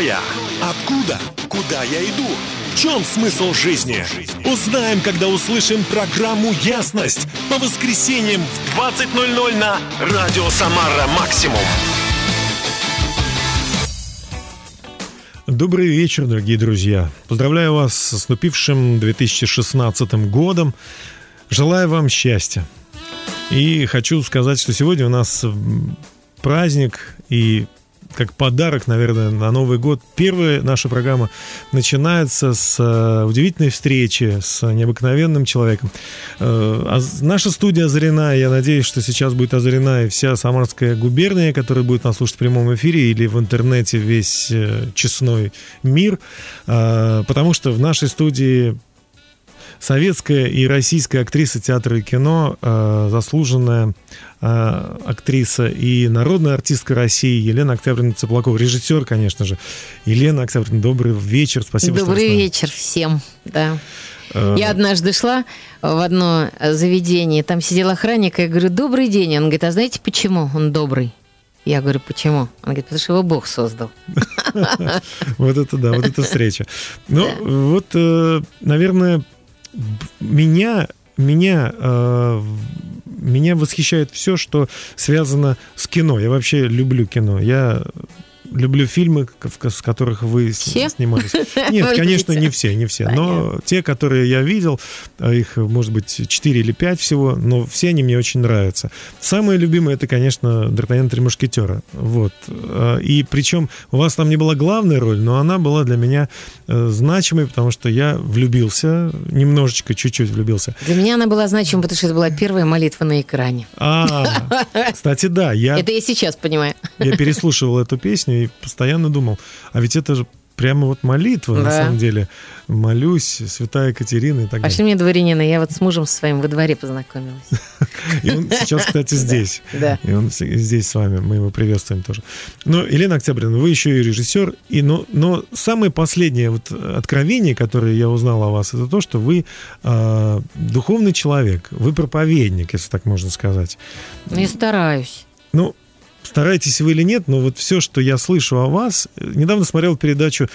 Я? Откуда? Куда я иду? В чем смысл жизни? Узнаем, когда услышим программу «Ясность» по воскресеньям в 20.00 на Радио Самара Максимум. Добрый вечер, дорогие друзья. Поздравляю вас с наступившим 2016 годом. Желаю вам счастья. И хочу сказать, что сегодня у нас праздник и как подарок, наверное, на Новый год. Первая наша программа начинается с э, удивительной встречи с необыкновенным человеком. Э, а наша студия озарена, я надеюсь, что сейчас будет озарена и вся Самарская губерния, которая будет нас слушать в прямом эфире или в интернете весь э, честной мир, потому что в нашей студии советская и российская актриса театра и кино, э, заслуженная э, актриса и народная артистка России Елена Октябрина Цыплакова, режиссер, конечно же. Елена Октябрина, добрый вечер, спасибо. Добрый что вечер всем, да. Э, я однажды шла в одно заведение, там сидел охранник, и я говорю, добрый день. Он говорит, а знаете почему он добрый? Я говорю, почему? Он говорит, потому что его Бог создал. Вот это да, вот эта встреча. Ну, вот, наверное, меня, меня, э, меня восхищает все, что связано с кино. Я вообще люблю кино. Я люблю фильмы, с которых вы все? снимались. Нет, конечно, не все, не все. Но те, которые я видел, а их, может быть, 4 или 5 всего, но все они мне очень нравятся. Самое любимое это, конечно, Д'Артаньян Три Мушкетера. Вот. А, и причем у вас там не была главная роль, но она была для меня э, значимой, потому что я влюбился, немножечко, чуть-чуть влюбился. Для меня она была значимой, потому что это была первая молитва на экране. А, кстати, да. Я, это я сейчас понимаю. Я переслушивал эту песню, и постоянно думал, а ведь это же прямо вот молитва, да. на самом деле. Молюсь, святая Екатерина и так Пошли далее. мне дворянина, я вот с мужем своим во дворе познакомилась. И он сейчас, кстати, здесь. Да. И он здесь с вами, мы его приветствуем тоже. Но, Елена Октябрина, вы еще и режиссер, и, но, но самое последнее вот откровение, которое я узнал о вас, это то, что вы э, духовный человек, вы проповедник, если так можно сказать. Ну, я стараюсь. Ну, стараетесь вы или нет, но вот все, что я слышу о вас, недавно смотрел передачу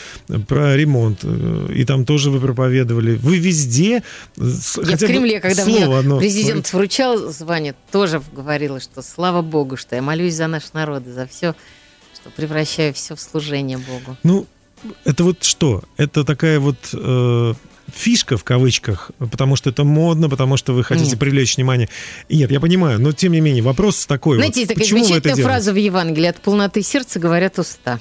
про ремонт, э, и там тоже вы проповедовали. Вы везде... Э, я в Кремле, когда мне одно президент говорите. вручал звание, тоже говорила, что слава Богу, что я молюсь за наш народ, за все, что превращаю все в служение Богу. Ну, это вот что? Это такая вот э, фишка в кавычках, потому что это модно, потому что вы хотите Нет. привлечь внимание. Нет, я понимаю, но тем не менее вопрос такой. Знаете, вот, такая замечательная фраза в Евангелии: от полноты сердца говорят уста.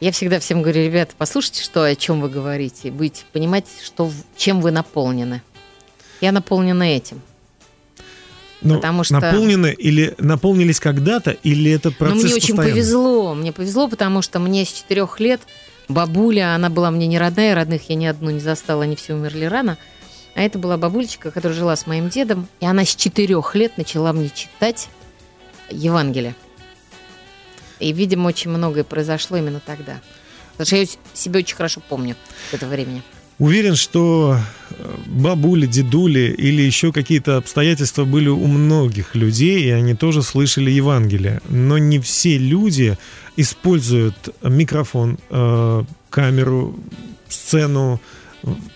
Я всегда всем говорю, ребята, послушайте, что о чем вы говорите, будете понимать, что чем вы наполнены. Я наполнена этим. Ну, потому что... наполнены или наполнились когда-то, или это процесс Ну, мне очень повезло. Мне повезло, потому что мне с четырех лет бабуля, она была мне не родная, родных я ни одну не застала, они все умерли рано. А это была бабулечка, которая жила с моим дедом, и она с четырех лет начала мне читать Евангелие. И, видимо, очень многое произошло именно тогда. Потому что я себя очень хорошо помню этого времени. Уверен, что э, бабули, дедули или еще какие-то обстоятельства были у многих людей, и они тоже слышали Евангелие. Но не все люди используют микрофон, э, камеру, сцену,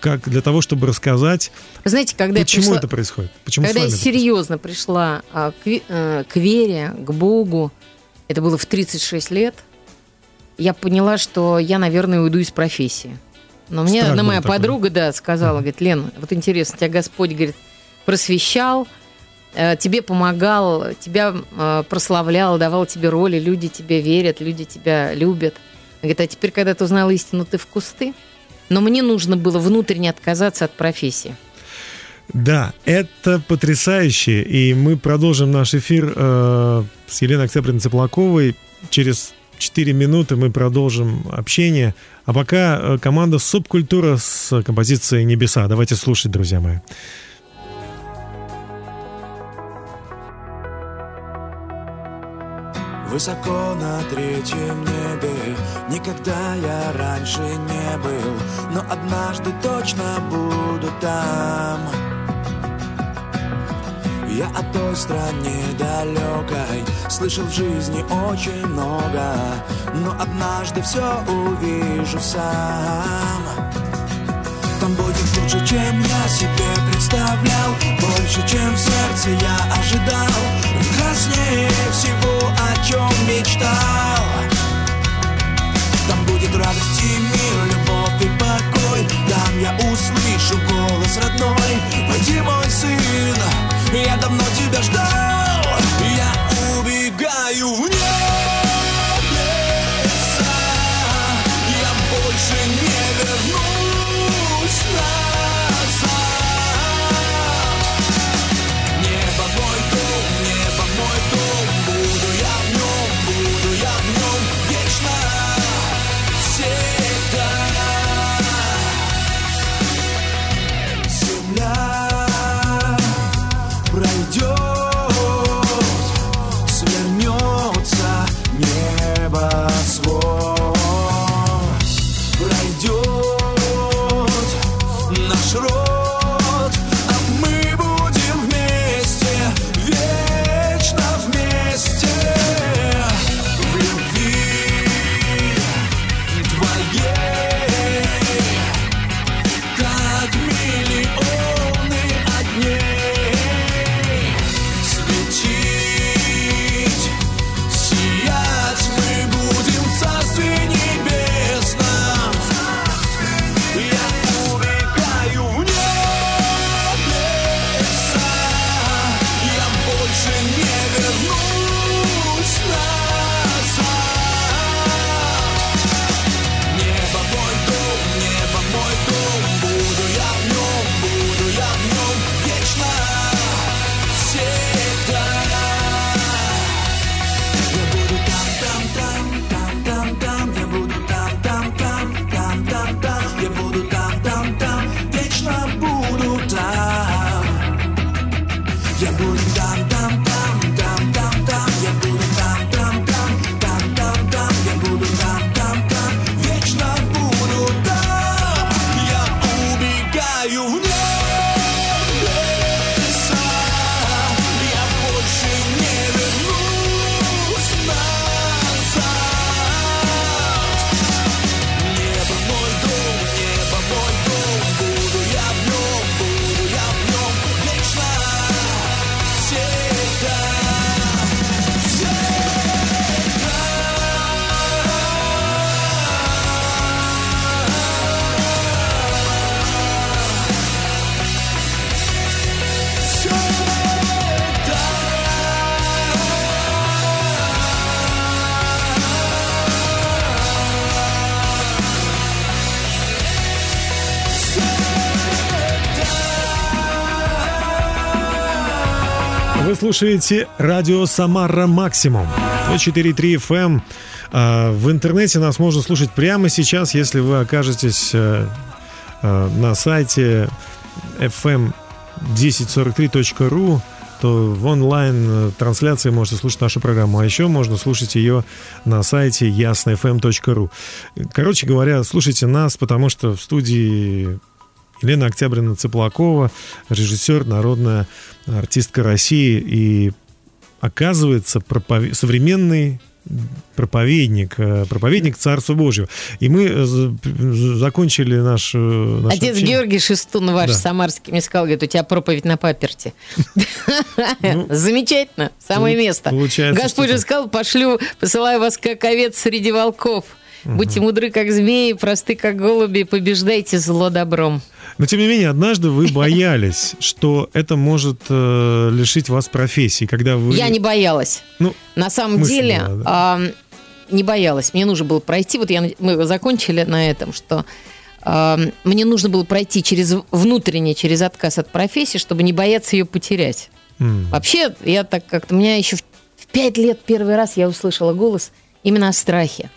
как для того, чтобы рассказать, Вы знаете, когда почему пришла, это происходит. Почему когда я серьезно пришла а, к, э, к вере, к Богу, это было в 36 лет, я поняла, что я, наверное, уйду из профессии. Но мне одна моя такой. подруга, да, сказала, говорит, Лен, вот интересно, тебя Господь, говорит, просвещал, тебе помогал, тебя э, прославлял, давал тебе роли, люди тебе верят, люди тебя любят. Говорит, а теперь, когда ты узнал истину, ты в кусты. Но мне нужно было внутренне отказаться от профессии. Да, это потрясающе. И мы продолжим наш эфир э, с Еленой Октябриной Цыплаковой через 4 минуты мы продолжим общение. А пока э, команда «Субкультура» с композицией «Небеса». Давайте слушать, друзья мои. Высоко на третьем небе. Никогда я раньше не был Но однажды точно буду там. Я о той стране далекой Слышал в жизни очень много Но однажды все увижу сам Там будет лучше, чем я себе представлял. Больше, чем в сердце я ожидал. Прекраснее всего, о чем мечтал. Там будет радость и мир, любовь и покой. Там я услышу голос родной. Пойди, мой сын, я давно тебя ждал. Я убегаю в небеса. Я больше не вернусь назад Небо мой дом, небо мой дом слушаете радио «Самара Максимум». 104.3 FM. А, В интернете нас можно слушать прямо сейчас, если вы окажетесь э, э, на сайте fm1043.ru то в онлайн-трансляции можете слушать нашу программу. А еще можно слушать ее на сайте яснofm.ru. Короче говоря, слушайте нас, потому что в студии Елена Октябрина Цыплакова, режиссер, народная артистка России и оказывается пропове- современный проповедник, э, проповедник Царства Божьего. И мы э, закончили наш... э, Отец общение. Георгий Шестун ваш Да. самарский мне сказал, говорит, у тебя проповедь на паперте. Ну, Замечательно, самое место. Господь же сказал, пошлю, посылаю вас как овец среди волков. Будьте мудры, как змеи, просты, как голуби, побеждайте зло добром. Но тем не менее, однажды вы боялись, что это может э, лишить вас профессии, когда вы... Я не боялась. Ну, На самом деле, да. а, не боялась. Мне нужно было пройти, вот я, мы закончили на этом, что а, мне нужно было пройти через внутренне, через отказ от профессии, чтобы не бояться ее потерять. м, Вообще, я так как-то... У меня еще в пять лет первый раз я услышала голос именно о страхе.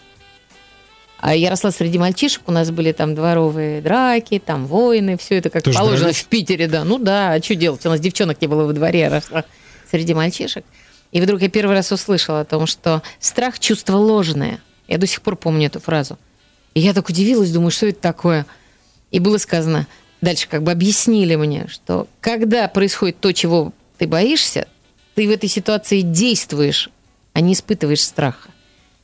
А я росла среди мальчишек, у нас были там дворовые драки, там войны, все это как Тоже положено дрались? в Питере, да. Ну да, а что делать? У нас девчонок не было во дворе, я росла среди мальчишек. И вдруг я первый раз услышала о том, что страх – чувство ложное. Я до сих пор помню эту фразу. И я так удивилась, думаю, что это такое? И было сказано, дальше как бы объяснили мне, что когда происходит то, чего ты боишься, ты в этой ситуации действуешь, а не испытываешь страха.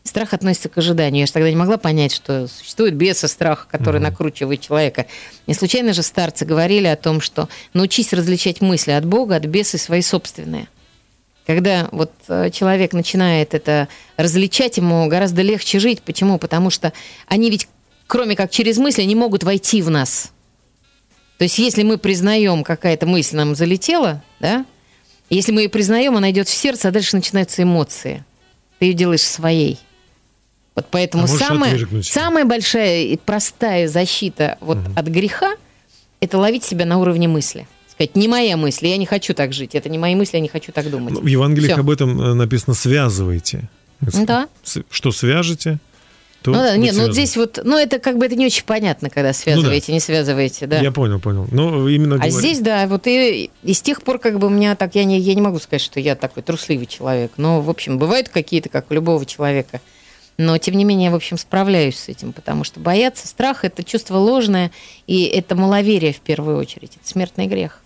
Страх относится к ожиданию. Я же тогда не могла понять, что существует беса страха, который mm накручивает человека. Не случайно же старцы говорили о том, что научись различать мысли от Бога, от беса свои собственные. Когда вот э, человек начинает это различать, ему гораздо легче жить. Почему? Потому что они ведь, кроме как через мысли, не могут войти в нас. То есть, если мы признаем, какая-то мысль нам залетела, да, если мы ее признаем, она идет в сердце, а дальше начинаются эмоции. Ты ее делаешь своей. Вот поэтому а самая, самая большая и простая защита вот угу. от греха – это ловить себя на уровне мысли. Сказать, не моя мысль, я не хочу так жить. Это не мои мысли, я не хочу так думать. В Евангелиях Все. об этом э, написано «связывайте». Да. Что свяжете, то ну да, нет, ну здесь вот, ну это как бы это не очень понятно, когда связываете, ну, да. не связываете, да. Я понял, понял. Ну именно. А говорю... здесь да, вот и, и с тех пор как бы у меня так я не я не могу сказать, что я такой трусливый человек, но в общем бывают какие-то как у любого человека, но тем не менее в общем справляюсь с этим, потому что бояться, страх это чувство ложное и это маловерие в первую очередь, это смертный грех.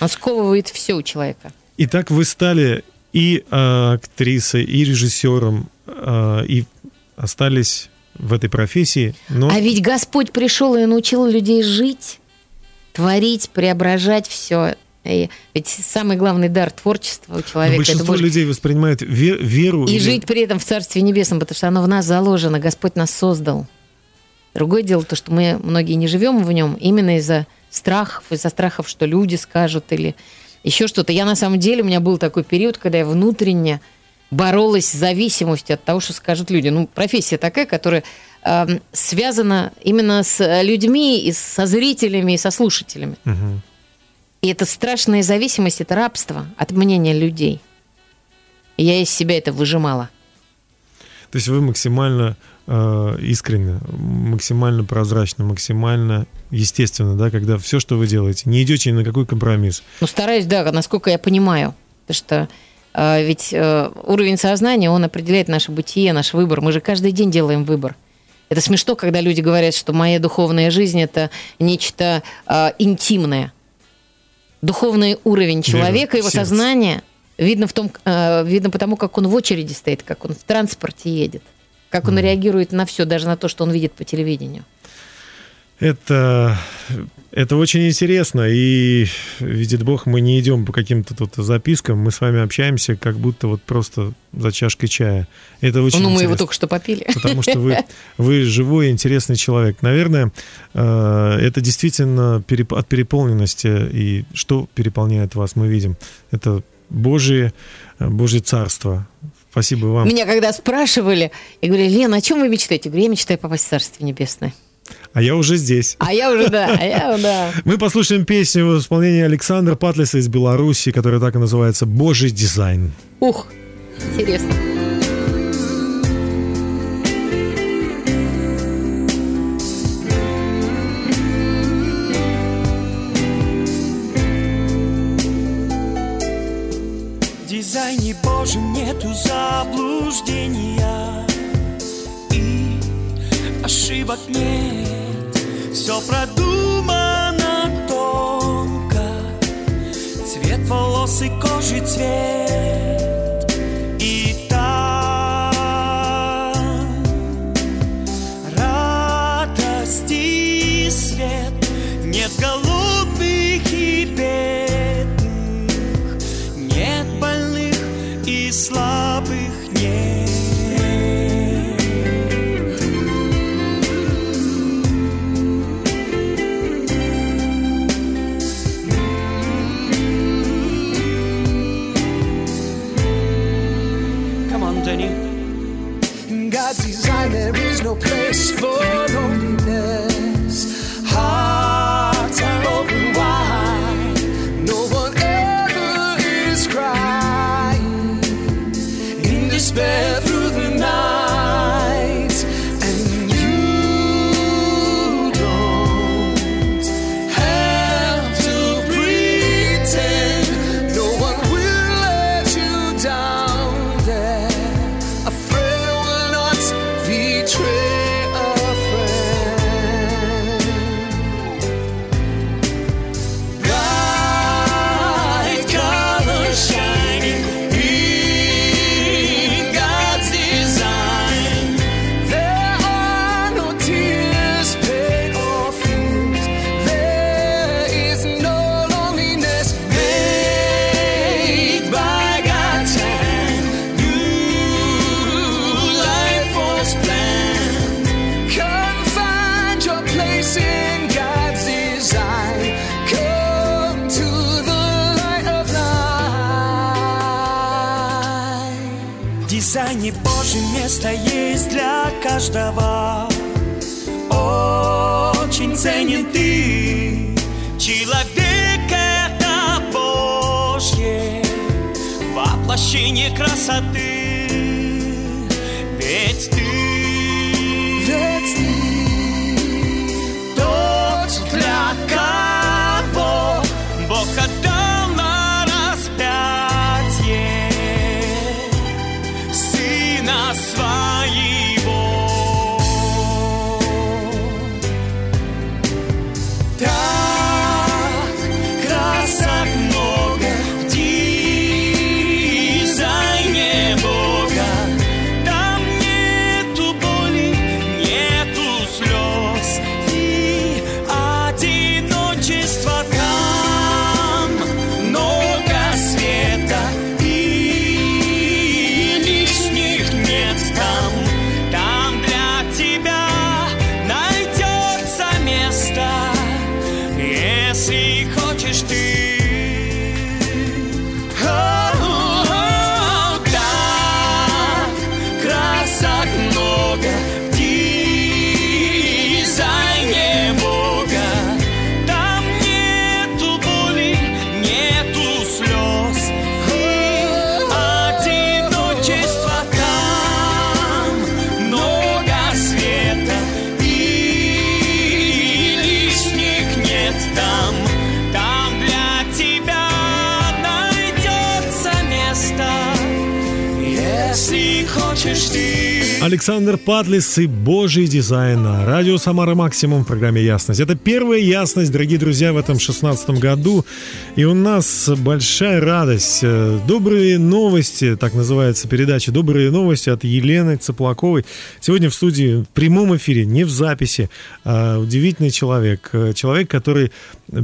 Он сковывает все у человека. Итак, вы стали и э, актрисой, и режиссером, э, и остались в этой профессии. Но... А ведь Господь пришел и научил людей жить, творить, преображать все. И ведь самый главный дар творчества у человека. Но большинство это людей воспринимает вер, веру. И или... жить при этом в Царстве Небесном, потому что оно в нас заложено. Господь нас создал. Другое дело то, что мы многие не живем в нем именно из-за страхов, из-за страхов, что люди скажут или еще что-то. Я на самом деле, у меня был такой период, когда я внутренне боролась с зависимостью от того, что скажут люди. Ну, профессия такая, которая э, связана именно с людьми, и со зрителями, и со слушателями. Угу. И это страшная зависимость, это рабство от мнения людей. И я из себя это выжимала. То есть вы максимально э, искренне, максимально прозрачно, максимально естественно, да, когда все, что вы делаете, не идете ни на какой компромисс. Ну, стараюсь, да, насколько я понимаю. Потому что а, ведь э, уровень сознания, он определяет наше бытие, наш выбор. Мы же каждый день делаем выбор. Это смешно, когда люди говорят, что моя духовная жизнь это нечто э, интимное. Духовный уровень человека, его сердце. сознание видно в том, э, видно потому, как он в очереди стоит, как он в транспорте едет, как он mm. реагирует на все, даже на то, что он видит по телевидению. Это, это очень интересно, и, видит Бог, мы не идем по каким-то тут запискам, мы с вами общаемся, как будто вот просто за чашкой чая. Это очень Ну, мы интересно, его только что попили. Потому что вы, вы живой, интересный человек. Наверное, э, это действительно от переполненности, и что переполняет вас, мы видим. Это Божие, Божье Царство, Спасибо вам. Меня когда спрашивали, я говорю, Лена, о чем вы мечтаете? Я говорю, я мечтаю попасть в Царство Небесное. А я уже здесь. А я уже, да, а я, да. Мы послушаем песню в исполнении Александра Патлиса из Беларуси, которая так и называется «Божий дизайн». Ух, интересно. Дизайне Божьем нету заблуждения ошибок нет Все продумано тонко. Цвет волос и кожи цвет Александр Патлис и Божий дизайн на радио «Самара Максимум» в программе «Ясность». Это первая ясность, дорогие друзья, в этом шестнадцатом году. И у нас большая радость. Э, Добрые новости, так называется передача «Добрые новости» от Елены Цыплаковой. Сегодня в студии в прямом эфире, не в записи. а удивительный человек. Э, Человек, который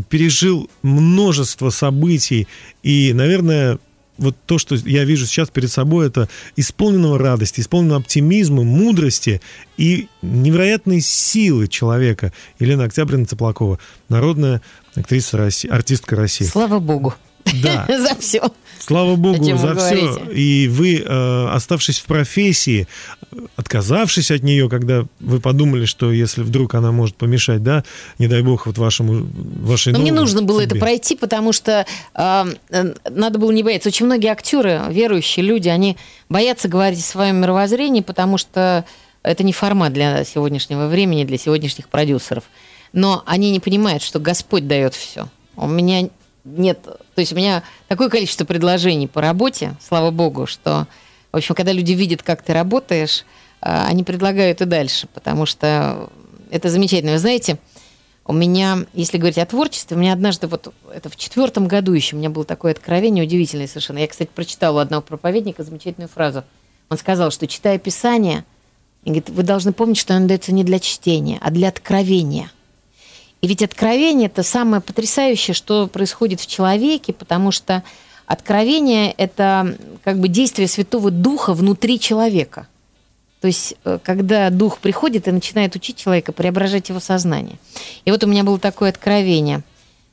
пережил множество событий и, наверное, вот то, что я вижу сейчас перед собой, это исполненного радости, исполненного оптимизма, мудрости и невероятной силы человека. Елена Октябрина Цыплакова, народная актриса России, артистка России. Слава Богу. Да. За все. Слава Богу за все. И вы, э, оставшись в профессии, отказавшись от нее, когда вы подумали, что если вдруг она может помешать, да, не дай бог, вот вашему, вашей Но мне нужно было это судьбе. пройти, потому что э, э, надо было не бояться. Очень многие актеры, верующие люди, они боятся говорить о своем мировоззрении, потому что это не формат для сегодняшнего времени, для сегодняшних продюсеров. Но они не понимают, что Господь дает все. У меня нет, то есть у меня такое количество предложений по работе, слава богу, что, в общем, когда люди видят, как ты работаешь, э, они предлагают и дальше, потому что это замечательно. Вы знаете, у меня, если говорить о творчестве, у меня однажды, вот это в четвертом году еще, у меня было такое откровение удивительное совершенно. Я, кстати, прочитала у одного проповедника замечательную фразу. Он сказал, что читая Писание, говорит, вы должны помнить, что оно дается не для чтения, а для откровения. И ведь откровение – это самое потрясающее, что происходит в человеке, потому что откровение – это как бы действие Святого Духа внутри человека. То есть, э, когда Дух приходит и начинает учить человека, преображать его сознание. И вот у меня было такое откровение.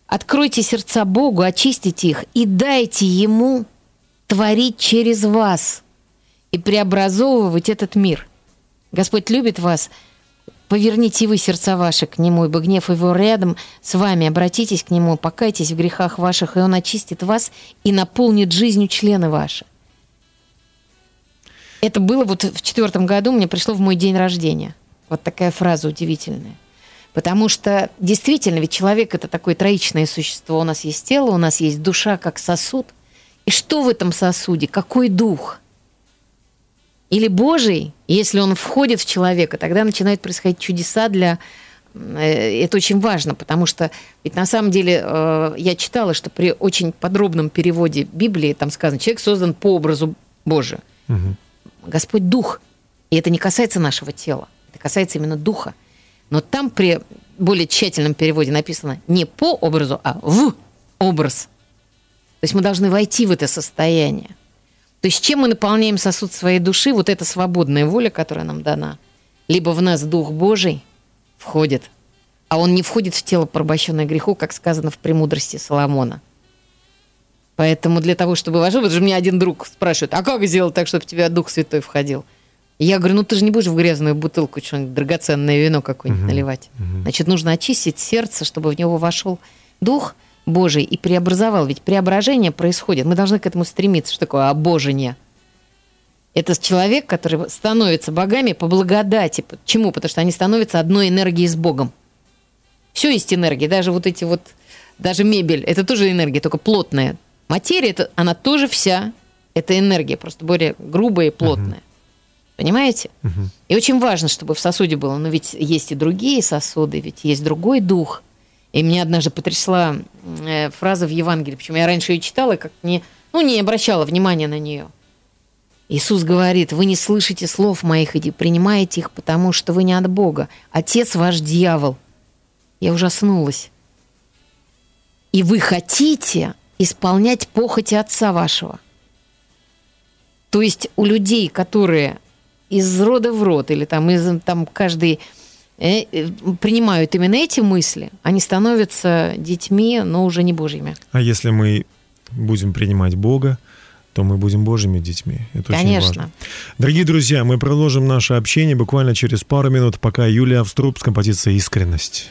Откройте сердца Богу, очистите их и дайте Ему творить через вас и преобразовывать этот мир. Господь любит вас. Поверните вы сердца ваши к Нему, ибо гнев Его рядом с вами. Обратитесь к Нему, покайтесь в грехах ваших, и Он очистит вас и наполнит жизнью члены ваши. Это было вот в четвертом году, мне пришло в мой день рождения. Вот такая фраза удивительная. Потому что действительно, ведь человек это такое троичное существо. У нас есть тело, у нас есть душа как сосуд. И что в этом сосуде? Какой дух? Или Божий, если он входит в человека, тогда начинают происходить чудеса для... э, Это очень важно, потому что ведь на самом деле э, я читала, что при очень подробном переводе Библии там сказано, человек создан по образу Божию. Мгм. Господь дух. И это не касается нашего тела, это касается именно духа. Но там при более тщательном переводе написано не по образу, а в образ. То есть мы должны войти в это состояние. То есть чем мы наполняем сосуд своей души, вот эта свободная воля, которая нам дана, либо в нас Дух Божий входит, а он не входит в тело, порабощенное греху, как сказано в «Премудрости Соломона». Поэтому для того, чтобы вошел, вот же мне один друг спрашивает, а как сделать так, чтобы в тебя Дух Святой входил? Я говорю, ну ты же не будешь в грязную бутылку что-нибудь драгоценное вино какое-нибудь Мгм. наливать. Мгм. Значит, нужно очистить сердце, чтобы в него вошел Дух Божий и преобразовал. Ведь преображение происходит. Мы должны к этому стремиться. Что такое обожение? Это человек, который становится богами по благодати. Почему? Потому что они становятся одной энергией с Богом. Все есть энергия. Даже вот эти вот, даже мебель, это тоже энергия, только плотная. Материя, это, она тоже вся, это энергия, просто более грубая и плотная. Понимаете? Мгм. И очень важно, чтобы в сосуде было. Но ведь есть и другие сосуды, ведь есть другой дух. И меня однажды потрясла э, фраза в Евангелии, причем я раньше ее читала, как не, ну, не обращала внимания на нее. Иисус говорит, вы не слышите слов моих и принимаете их, потому что вы не от Бога. Отец ваш дьявол. Я ужаснулась. И вы хотите исполнять похоти отца вашего. То есть у людей, которые из рода в род или там из там каждый принимают именно эти мысли, они становятся детьми, но уже не божьими. А если мы будем принимать Бога, то мы будем Божьими детьми. Это очень Конечно. важно. Дорогие друзья, мы продолжим наше общение буквально через пару минут, пока Юлия Авструб с композицией «Искренность».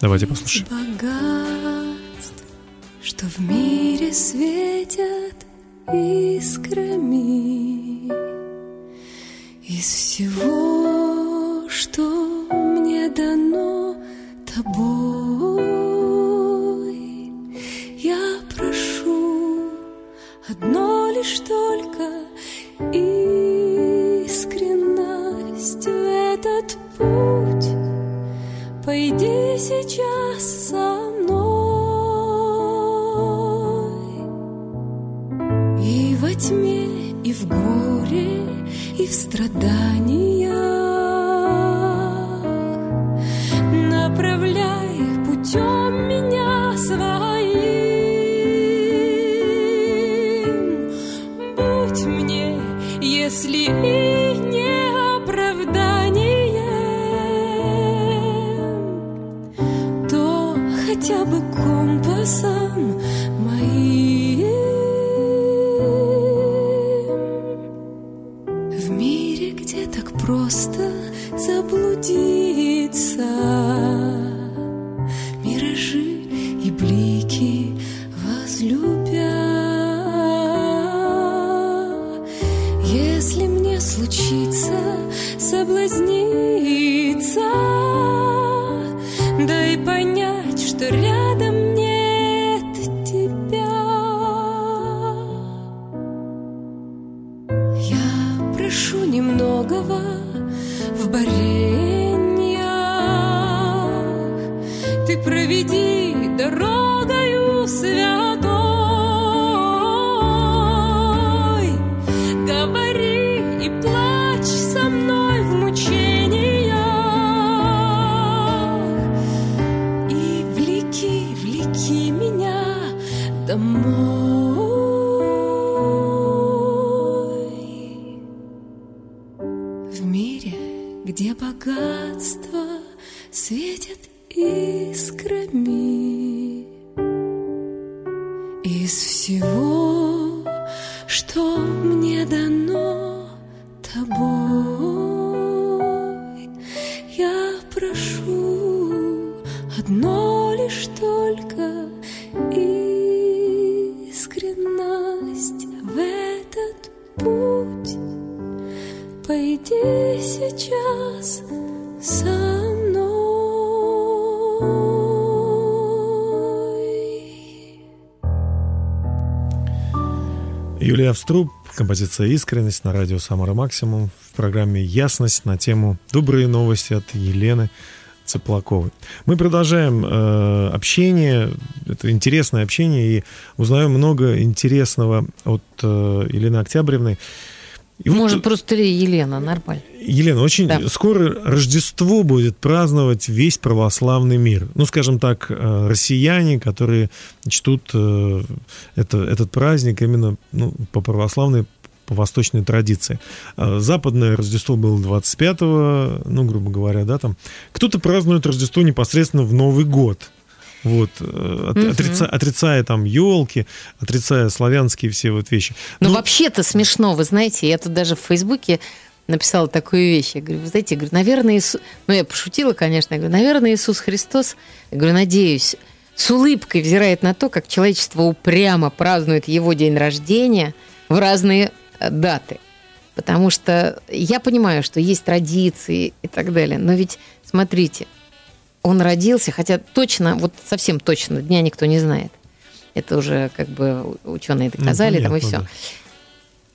Давайте послушаем. богатств, что в мире светят искрами. Из всего, сейчас со мной. И во тьме, и в горе, и в страданиях Юлия Авструб, композиция «Искренность» на радио «Самара Максимум» в программе «Ясность» на тему «Добрые новости» от Елены Цыплаковой. Мы продолжаем э, общение, это интересное общение, и узнаем много интересного от э, Елены Октябревны. И вот, Может, просто ли Елена, нормально. Елена, очень Да. скоро Рождество будет праздновать весь православный мир. Ну, скажем так, э, россияне, которые чтут э, это, этот праздник именно ну, по православной, по восточной традиции. А Западное Рождество было 25-го, ну, грубо говоря, да, там. Кто-то празднует Рождество непосредственно в Новый год. Вот, э, от- отрица- отрицая там елки, отрицая славянские все вот вещи. Но Ну, вообще-то смешно, вы знаете, я тут даже в Фейсбуке написала такую вещь. Я говорю, вы знаете, я говорю, наверное, Иисус... Ну, я пошутила, конечно. Я говорю, наверное, Иисус Христос, я говорю, надеюсь, с улыбкой взирает на то, как человечество упрямо празднует его день рождения в разные э, даты. Потому что я понимаю, что есть традиции и так далее. Но ведь, смотрите, он родился, хотя точно, вот совсем точно, дня никто не знает. Это уже как бы ученые доказали, там и все. да.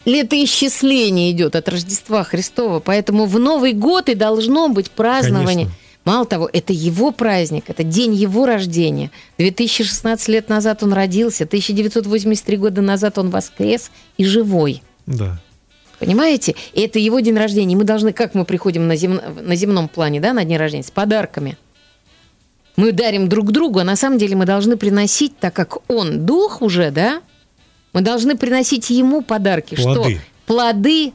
Летоисчисление идет от Рождества Христова, поэтому в Новый год и должно быть празднование. Конечно. Мало того, это его праздник, это день его рождения. 2016 лет назад он родился, 1983 года назад он воскрес и живой. Да. Понимаете? И это его день рождения. Мы должны, как мы приходим на, зем- на земном плане, да, на день рождения, с подарками. Мы дарим друг другу, а на самом деле мы должны приносить, так как он дух уже, да, мы должны приносить ему подарки. Плоды. Что? Плоды,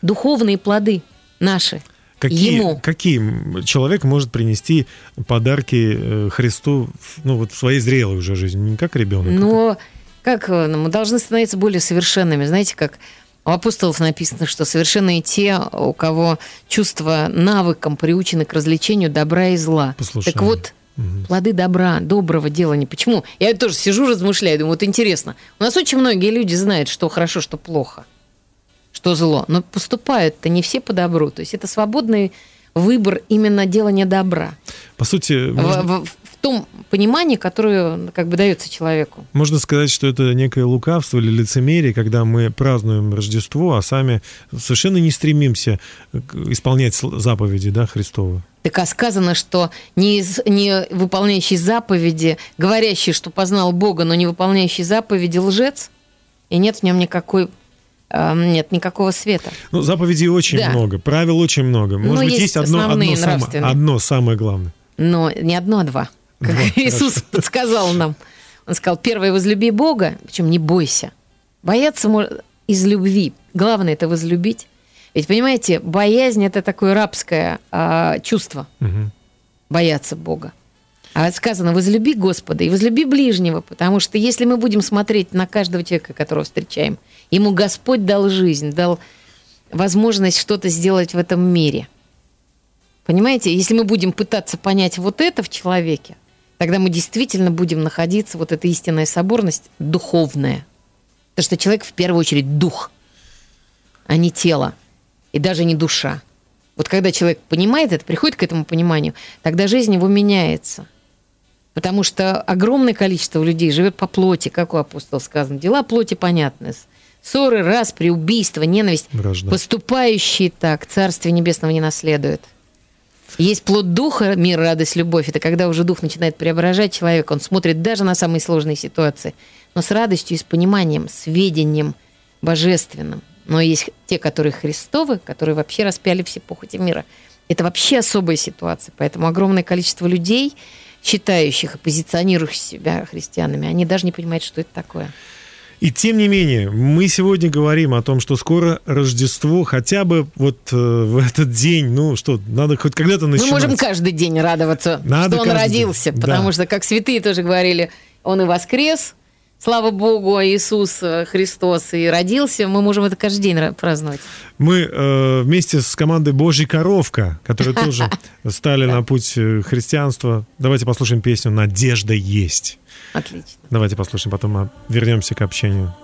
духовные плоды наши. Какие, Ему. какие человек может принести подарки э, Христу ну, вот в своей зрелой уже жизни, не как ребенок? Но как э, ну, мы должны становиться более совершенными? Знаете, как у апостолов написано, что совершенные те, у кого чувства навыком приучены к развлечению добра и зла. Послушание. Так вот, плоды добра, доброго делания. Почему? Я тоже сижу, размышляю, думаю, вот интересно. У нас очень многие люди знают, что хорошо, что плохо, что зло. Но поступают-то не все по добру. То есть это свободный выбор именно делания добра. По сути, можно, в- в том понимании, которое как бы дается человеку. можно сказать, что это некое лукавство или лицемерие, когда мы празднуем Рождество, а сами совершенно не стремимся исполнять заповеди да, Христовы. Так а сказано, что не, не выполняющий заповеди, говорящий, что познал Бога, но не выполняющий заповеди лжец, и нет в нем никакой, э, нет никакого света. Ну, заповедей очень Да. много, правил очень много. Может Ну, быть, есть есть одно, одно, самое, одно самое главное. Но не одно, а два. Как Два, Иисус подсказал нам. Он сказал, первое, возлюби Бога, причем не бойся. Бояться можно из любви. Главное это возлюбить. Ведь, понимаете, боязнь это такое рабское а, чувство. Мгм. бояться Бога. А сказано, возлюби Господа и возлюби ближнего, потому что если мы будем смотреть на каждого человека, которого встречаем, ему Господь дал жизнь, дал возможность что-то сделать в этом мире. Понимаете, если мы будем пытаться понять вот это в человеке, тогда мы действительно будем находиться, вот эта истинная соборность духовная. Потому что человек в первую очередь дух, а не тело и даже не душа. Вот когда человек понимает это, приходит к этому пониманию, тогда жизнь его меняется. Потому что огромное количество людей живет по плоти, как у апостола сказано. Дела плоти понятны. Ссоры, распри, убийства, ненависть. Вражда. Поступающие так Царствие Небесного не наследуют. Есть плод духа, мир, радость, любовь. Это когда уже дух начинает преображать человека. Он смотрит даже на самые сложные ситуации. Но с радостью и с пониманием, с ведением божественным. Но есть те, которые Христовы, которые вообще распяли все похоти мира. Это вообще особая ситуация. Поэтому огромное количество людей, считающих и позиционирующих себя христианами, они даже не понимают, что это такое. И тем не менее, мы сегодня говорим о том, что скоро Рождество, хотя бы вот э, в этот день, ну что, надо хоть когда-то начинать. Мы можем каждый день радоваться, Надо что он каждый день, родился, да. потому что, как святые тоже говорили, он и воскрес, слава Богу, а Иисус э, Христос и родился, мы можем это каждый день ра- праздновать. Мы э, вместе с командой Божья коровка, которые тоже стали на путь э, христианства. Давайте послушаем песню «Надежда есть». Отлично. Давайте послушаем, потом мы вернемся к общению.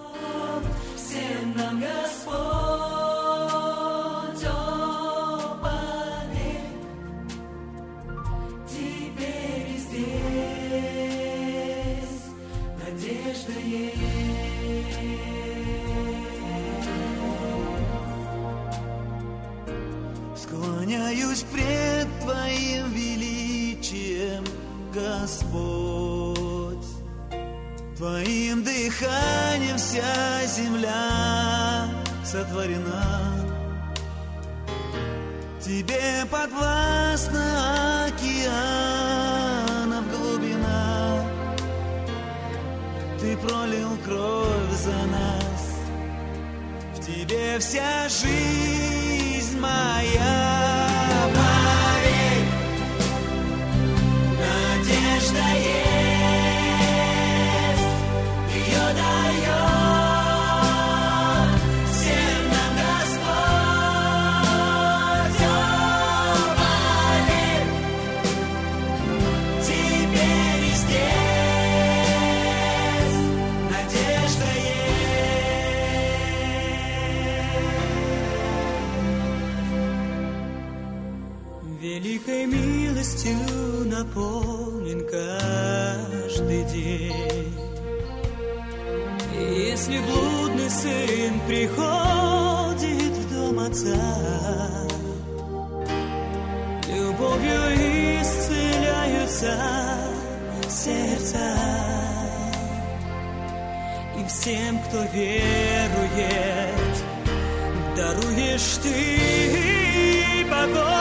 Великой милостью наполнен каждый день. И если блудный сын приходит в дом отца, любовью исцеляются сердца. И всем, кто верует, даруешь ты покой.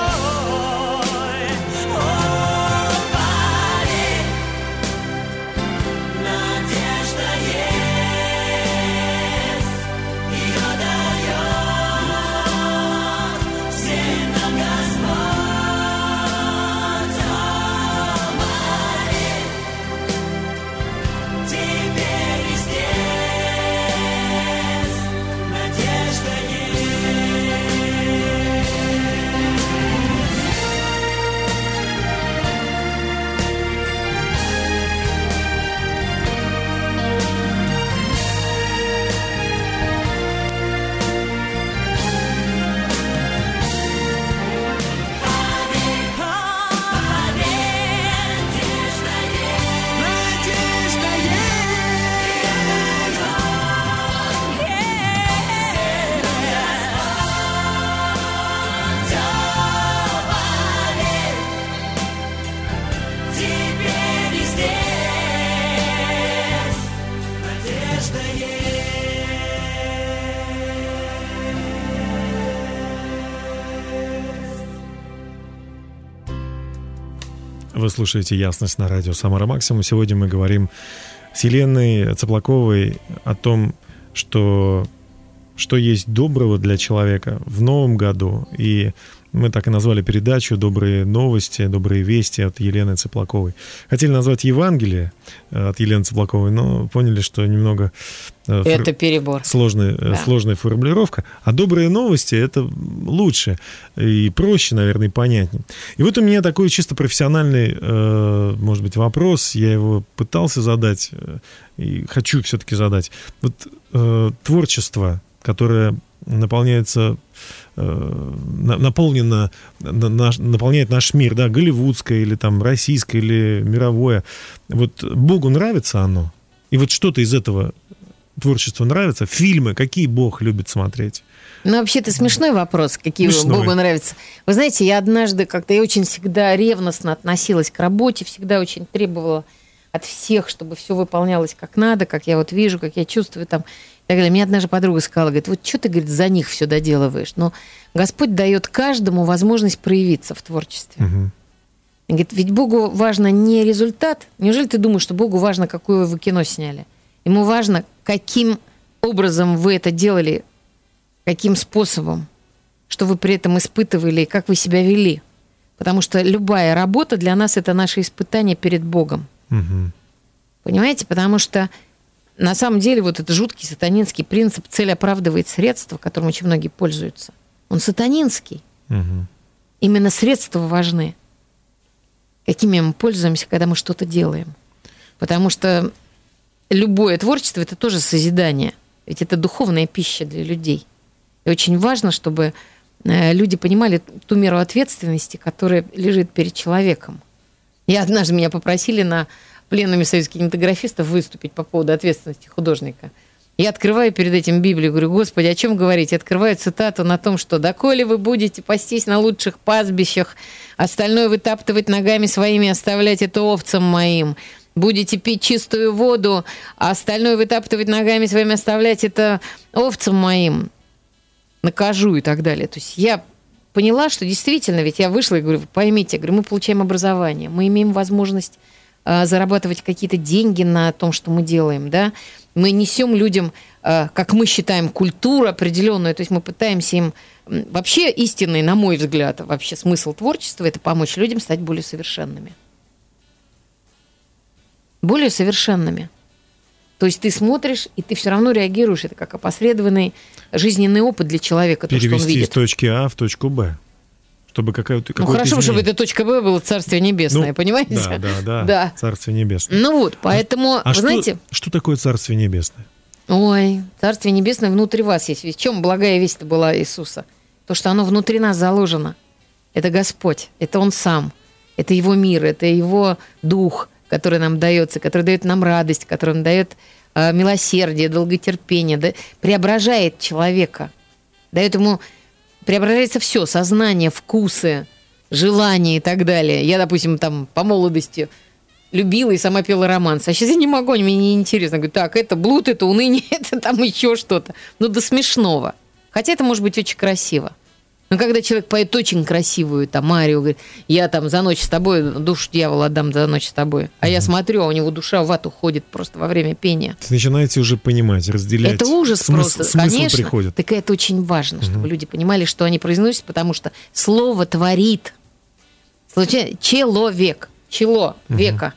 Слушаете «Ясность» на радио «Самара Максимум». Сегодня мы говорим с Еленой Цыплаковой о том, что, что есть доброго для человека в новом году. И мы так и назвали передачу «Добрые новости», «Добрые вести» от Елены Цыплаковой. Хотели назвать Евангелие от Елены Цыплаковой, но поняли, что немного э, фор- Это перебор. сложная, э, Да. сложная формулировка. А добрые новости это лучше и проще, наверное, и понятнее. И вот у меня такой чисто профессиональный, э, может быть, вопрос. Я его пытался задать и хочу все-таки задать. Вот творчество, которое наполняется э, на- наполнено, на- наш- наполняет наш мир, да, голливудское или там российское или мировое. Вот Богу нравится оно? И вот что-то из этого творчества нравится? Фильмы, какие Бог любит смотреть? Ну, вообще-то смешной вопрос, какие Смешной. Богу нравятся. Вы знаете, я однажды как-то, я очень всегда ревностно относилась к работе, всегда очень требовала от всех, чтобы все выполнялось как надо, как я вот вижу, как я чувствую там и так далее. Мне однажды подруга сказала, говорит, вот что ты, говорит, за них все доделываешь? Но Господь дает каждому возможность проявиться в творчестве. И Говорит, ведь Богу важно не результат. Неужели ты думаешь, что Богу важно, какое вы кино сняли? Ему важно, каким образом вы это делали, каким способом, что вы при этом испытывали и как вы себя вели. Потому что любая работа для нас это наше испытание перед Богом. Мгм. Понимаете? Потому что на самом деле вот этот жуткий сатанинский принцип «цель оправдывает средства», которым очень многие пользуются, он сатанинский. Мгм. Именно средства важны. Какими мы пользуемся, когда мы что-то делаем. Потому что любое творчество это тоже созидание. Ведь это духовная пища для людей. И очень важно, чтобы э, люди понимали ту меру ответственности, которая лежит перед человеком. Я однажды меня попросили на пленуме советских кинематографистов выступить по поводу ответственности художника. Я открываю перед этим Библию, говорю, Господи, о чем говорить? Открываю цитату на том, что «Доколе вы будете пастись на лучших пастбищах, остальное вытаптывать ногами своими, оставлять это овцам моим, будете пить чистую воду, а остальное вытаптывать ногами своими, оставлять это овцам моим, накажу и так далее». То есть я поняла, что действительно, ведь я вышла и говорю, поймите, говорю, мы получаем образование, мы имеем возможность э, зарабатывать какие-то деньги на том, что мы делаем, да, мы несем людям, э, как мы считаем, культуру определенную, то есть мы пытаемся им вообще истинный, на мой взгляд, вообще смысл творчества это помочь людям стать более совершенными. Более совершенными. То есть ты смотришь, и ты все равно реагируешь. Это как опосредованный жизненный опыт для человека, то, что он Перевести из видит. точки А в точку Б. Чтобы какая-то Ну хорошо, чтобы эта точка Б была Царствие Небесное, Ну, понимаете? Да, да, да. Да. Царствие Небесное. Ну вот, поэтому, А вы что, знаете, что такое Царствие Небесное? ой, Царствие Небесное внутри вас есть. В чем благая весть-то была Иисуса? То, что оно внутри нас заложено. Это Господь, это Он сам, это Его мир, это Его дух, который нам дается, который дает нам радость, который нам дает э, милосердие, долготерпение, да, преображает человека, дает ему, преображается все, сознание, вкусы, желания и так далее. Я, допустим, там по молодости любила и сама пела романс. А сейчас я не могу, мне не интересно. Говорю, так, это блуд, это уныние, это там еще что-то. Ну, до смешного. Хотя это может быть очень красиво. Но когда человек поет очень красивую, там, Марию, говорит, я там за ночь с тобой, душу дьявола отдам за ночь с тобой. А я смотрю, а у него душа в вату ходит просто во время пения. Начинаете уже понимать, разделять. Это ужас Смысл- просто, смысл конечно. приходит. Так это очень важно, чтобы люди понимали, что они произносят, потому что слово творит. Человек, чело, века.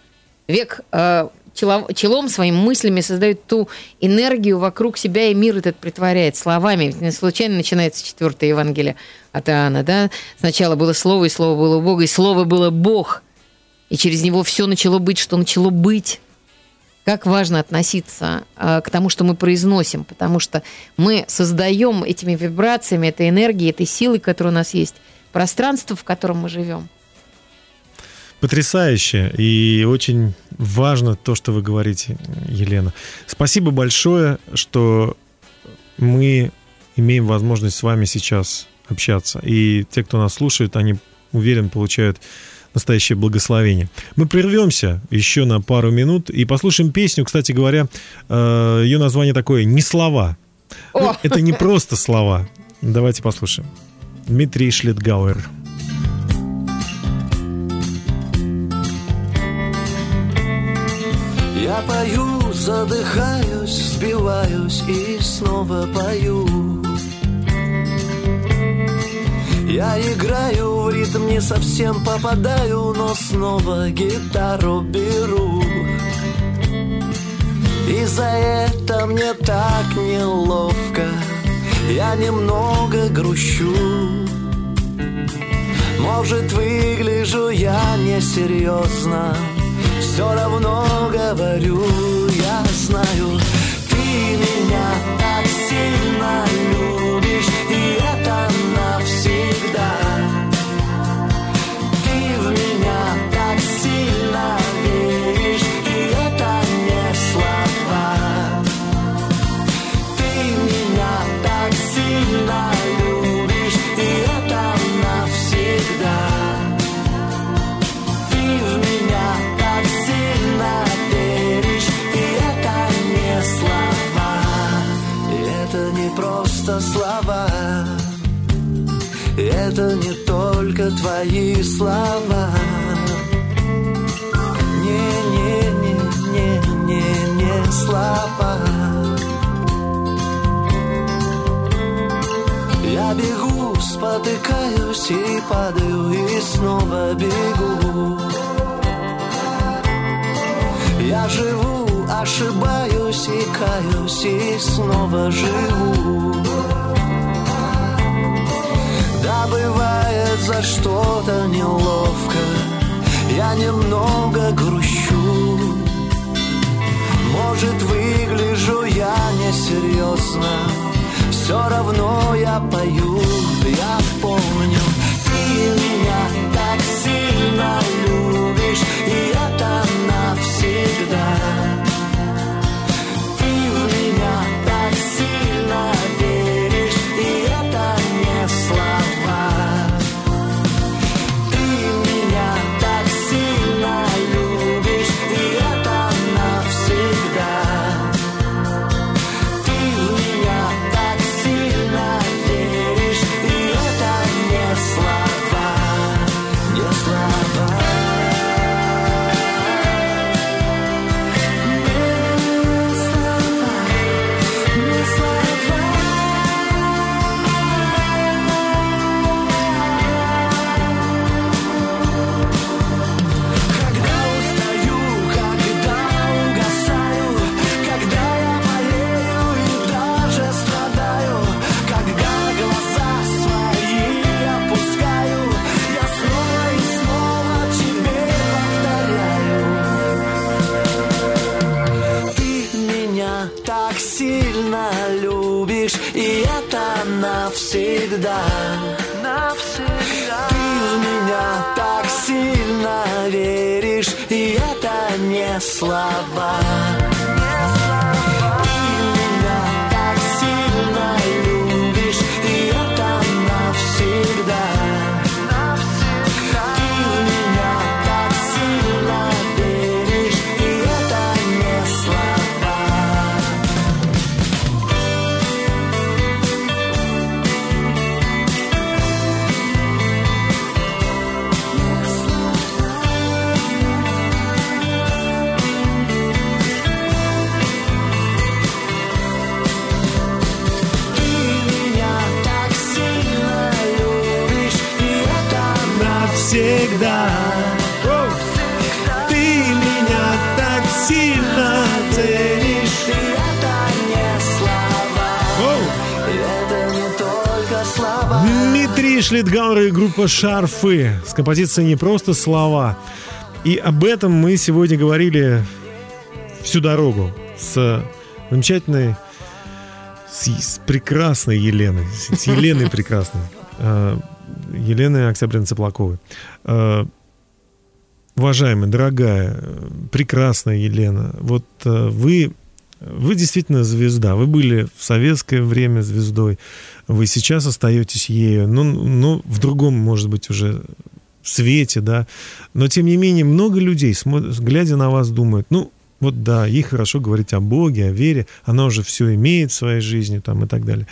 Век э, чело- челом своими мыслями создает ту энергию вокруг себя, и мир этот притворяет словами. Ведь не случайно начинается четвертое Евангелие от Иоанна, да? Сначала было слово, и слово было у Бога, и слово было Бог. И через него все начало быть, что начало быть. Как важно относиться э, к тому, что мы произносим, потому что мы создаем этими вибрациями, этой энергией, этой силой, которая у нас есть, пространство, в котором мы живем. Потрясающе. И очень важно то, что вы говорите, Елена. Спасибо большое, что мы имеем возможность с вами сейчас общаться. И те, кто нас слушает, они, уверен, получают настоящее благословение. Мы прервемся еще на пару минут и послушаем песню. Кстати говоря, э, ее название такое «Не слова». Ну, это не просто слова. Давайте послушаем. Дмитрий Шлетгауэр. Я пою, задыхаюсь, сбиваюсь и снова пою. Я играю в ритм, не совсем попадаю, но снова гитару беру. И за это мне так неловко, я немного грущу. Может, выгляжу я несерьезно, все равно говорю, я знаю, ты меня так сильно любишь, твои слова. Не, не, не, не, не, не слова. Я бегу, спотыкаюсь и падаю, и снова бегу. Я живу, ошибаюсь и каюсь, и снова живу. Да бывает за что-то неловко, я немного грущу. Может, выгляжу я несерьезно, все равно я пою, группа «Шарфы» с композицией «Не просто слова». И об этом мы сегодня говорили всю дорогу с замечательной, с, с прекрасной Еленой, с Еленой прекрасной. А, Елены Октябрины Цыплаковой. Э, уважаемая, дорогая, прекрасная Елена, вот э, вы, вы действительно звезда. Вы были в советское время звездой, вы сейчас остаетесь ею, ну, ну в другом, может быть, уже свете, да. Но, тем не менее, много людей, глядя на вас, думают, ну, вот да, ей хорошо говорить о Боге, о вере, она уже все имеет в своей жизни там и так далее.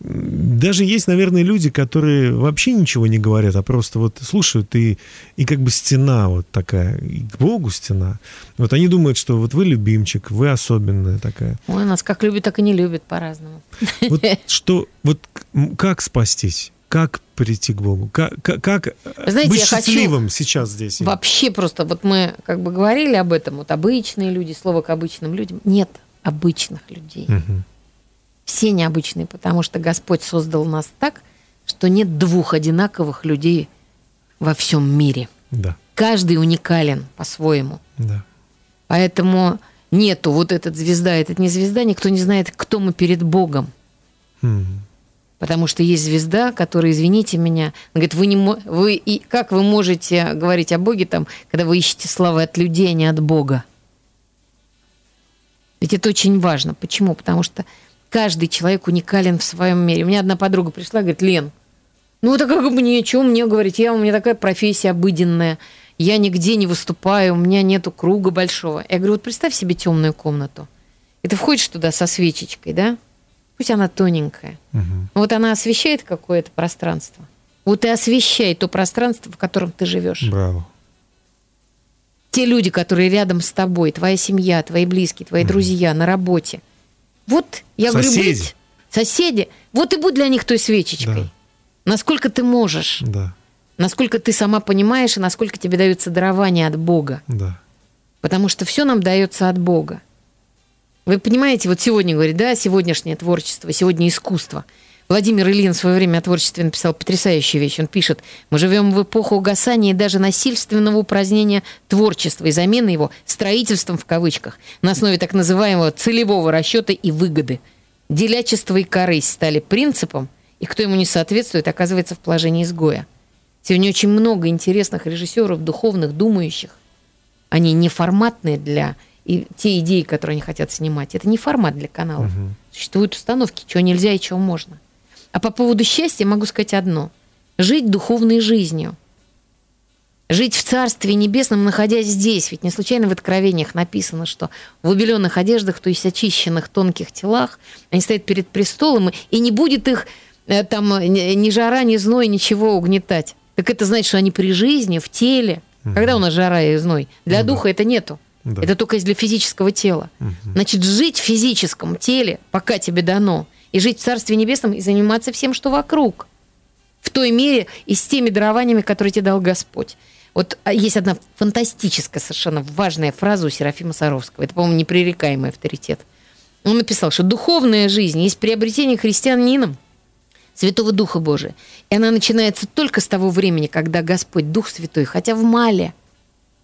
Даже есть, наверное, люди, которые вообще ничего не говорят, а просто вот слушают и, и как бы стена вот такая, и к Богу стена. Вот они думают, что вот вы любимчик, вы особенная такая. Ой, нас как любят, так и не любят по-разному. Вот что, вот как спастись? Как прийти к Богу? Как, как, Знаете, быть счастливым сейчас здесь? Вообще просто, вот мы как бы говорили об этом, вот обычные люди, слово к обычным людям. Нет обычных людей. Угу. Все необычные, потому что Господь создал нас так, что нет двух одинаковых людей во всем мире. Да. Каждый уникален по-своему. Да. Поэтому нету вот этот звезда, этот не звезда, никто не знает, кто мы перед Богом. Угу. Потому что есть звезда, которая, извините меня, говорит, вы не вы и как вы можете говорить о Боге там, когда вы ищете славы от людей, а не от Бога? Ведь это очень важно. Почему? Потому что каждый человек уникален в своем мире. У меня одна подруга пришла говорит, Лен, ну это как бы что мне говорить? Я, у меня такая профессия обыденная, я нигде не выступаю, у меня нету круга большого. Я говорю, вот представь себе темную комнату. И ты входишь туда со свечечкой, да? Пусть она тоненькая. Угу. Вот она освещает какое-то пространство. Вот и освещай то пространство, в котором ты живешь. Браво. Те люди, которые рядом с тобой, твоя семья, твои близкие, твои угу. друзья на работе. Вот, я соседи. говорю, будь соседи. Вот и будь для них той свечечкой. Да. Насколько ты можешь. Да. Насколько ты сама понимаешь, и насколько тебе дается дарование от Бога. Да. Потому что все нам дается от Бога. Вы понимаете, вот сегодня говорит, да, сегодняшнее творчество, сегодня искусство. Владимир Ильин в свое время о творчестве написал потрясающую вещь. Он пишет, мы живем в эпоху угасания и даже насильственного упразднения творчества и замены его строительством в кавычках на основе так называемого целевого расчета и выгоды. Делячество и корысть стали принципом, и кто ему не соответствует, оказывается в положении изгоя. Сегодня очень много интересных режиссеров, духовных, думающих. Они неформатные для и те идеи, которые они хотят снимать. Это не формат для канала. Угу. Существуют установки, чего нельзя и чего можно. А по поводу счастья могу сказать одно. Жить духовной жизнью. Жить в Царстве Небесном, находясь здесь. Ведь не случайно в Откровениях написано, что в убеленных одеждах, то есть очищенных тонких телах, они стоят перед престолом, и не будет их э, там ни жара, ни зной, ничего угнетать. Так это значит, что они при жизни, в теле. Угу. Когда у нас жара и зной? Для ну, духа да. это нету. Да. Это только для физического тела. Угу. Значит, жить в физическом теле, пока тебе дано, и жить в Царстве Небесном, и заниматься всем, что вокруг. В той мере и с теми дарованиями, которые тебе дал Господь. Вот а, есть одна фантастическая, совершенно важная фраза у Серафима Саровского. Это, по-моему, непререкаемый авторитет. Он написал, что духовная жизнь есть приобретение христианином Святого Духа Божия. И она начинается только с того времени, когда Господь, Дух Святой, хотя в мале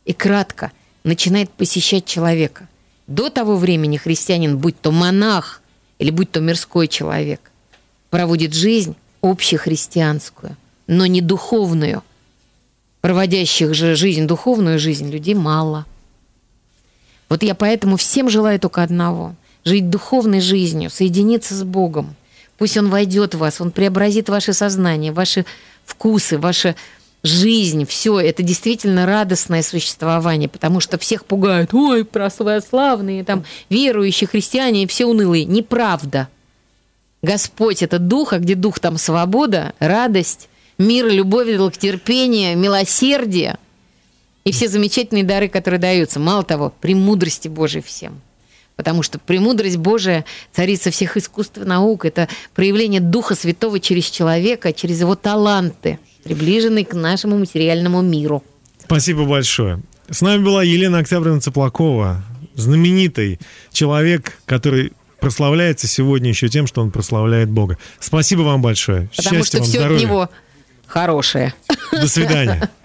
и кратко – начинает посещать человека. До того времени христианин, будь то монах или будь то мирской человек, проводит жизнь общехристианскую, но не духовную. проводящих же жизнь, духовную жизнь, людей мало. Вот я поэтому всем желаю только одного – жить духовной жизнью, соединиться с Богом. Пусть Он войдет в вас, Он преобразит ваше сознание, ваши вкусы, ваша жизнь, все, это действительно радостное существование, потому что всех пугают, ой, православные, там, верующие христиане, все унылые. Неправда. Господь – это дух, а где дух, там свобода, радость, мир, любовь, долготерпение, милосердие – и все замечательные дары, которые даются. Мало того, премудрости Божией всем. Потому что премудрость Божия, царица всех искусств и наук, это проявление Духа Святого через человека, через его таланты, приближенные к нашему материальному миру. Спасибо большое. С нами была Елена Октябрина Цыплакова, знаменитый человек, который прославляется сегодня еще тем, что он прославляет Бога. Спасибо вам большое. Потому Счастья что вам, все здоровья. от него хорошее. До свидания.